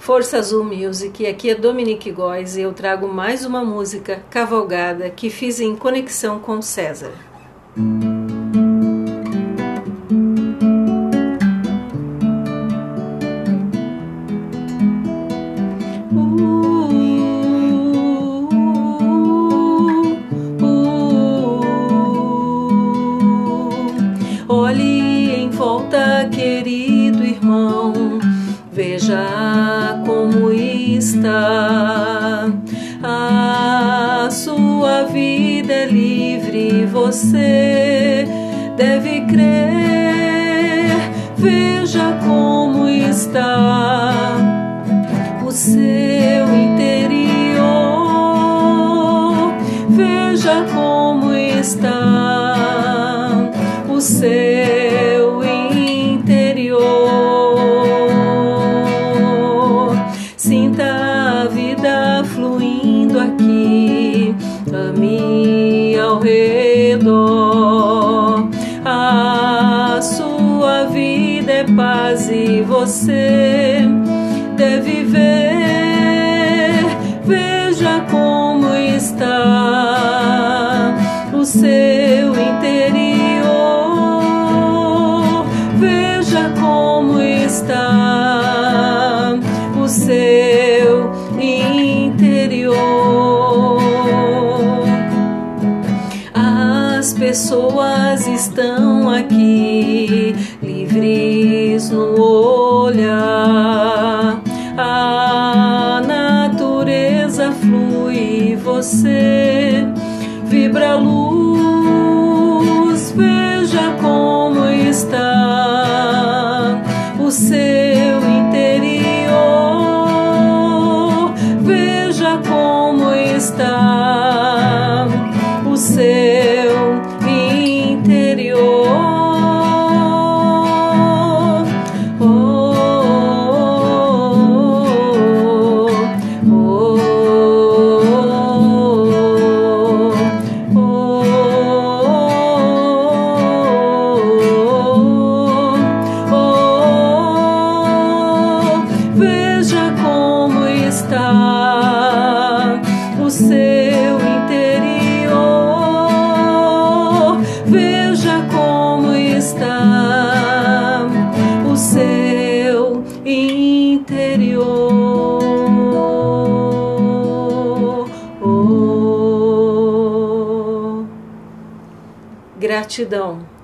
Força Azul Music, aqui é Dominique Góes e eu trago mais uma música cavalgada que fiz em conexão com César. Olhe em volta, querido irmão, veja está. A sua vida é livre, você deve crer. Veja como está o seu interior. Veja como está o seu aqui, ame ao redor. A sua vida é paz e você deve ver. Veja como está o seu interior. Veja como está pessoas estão aqui livres no olhar. A natureza flui, você vibra luz. Seu interior. Veja como está o seu interior. Oh. Gratidão.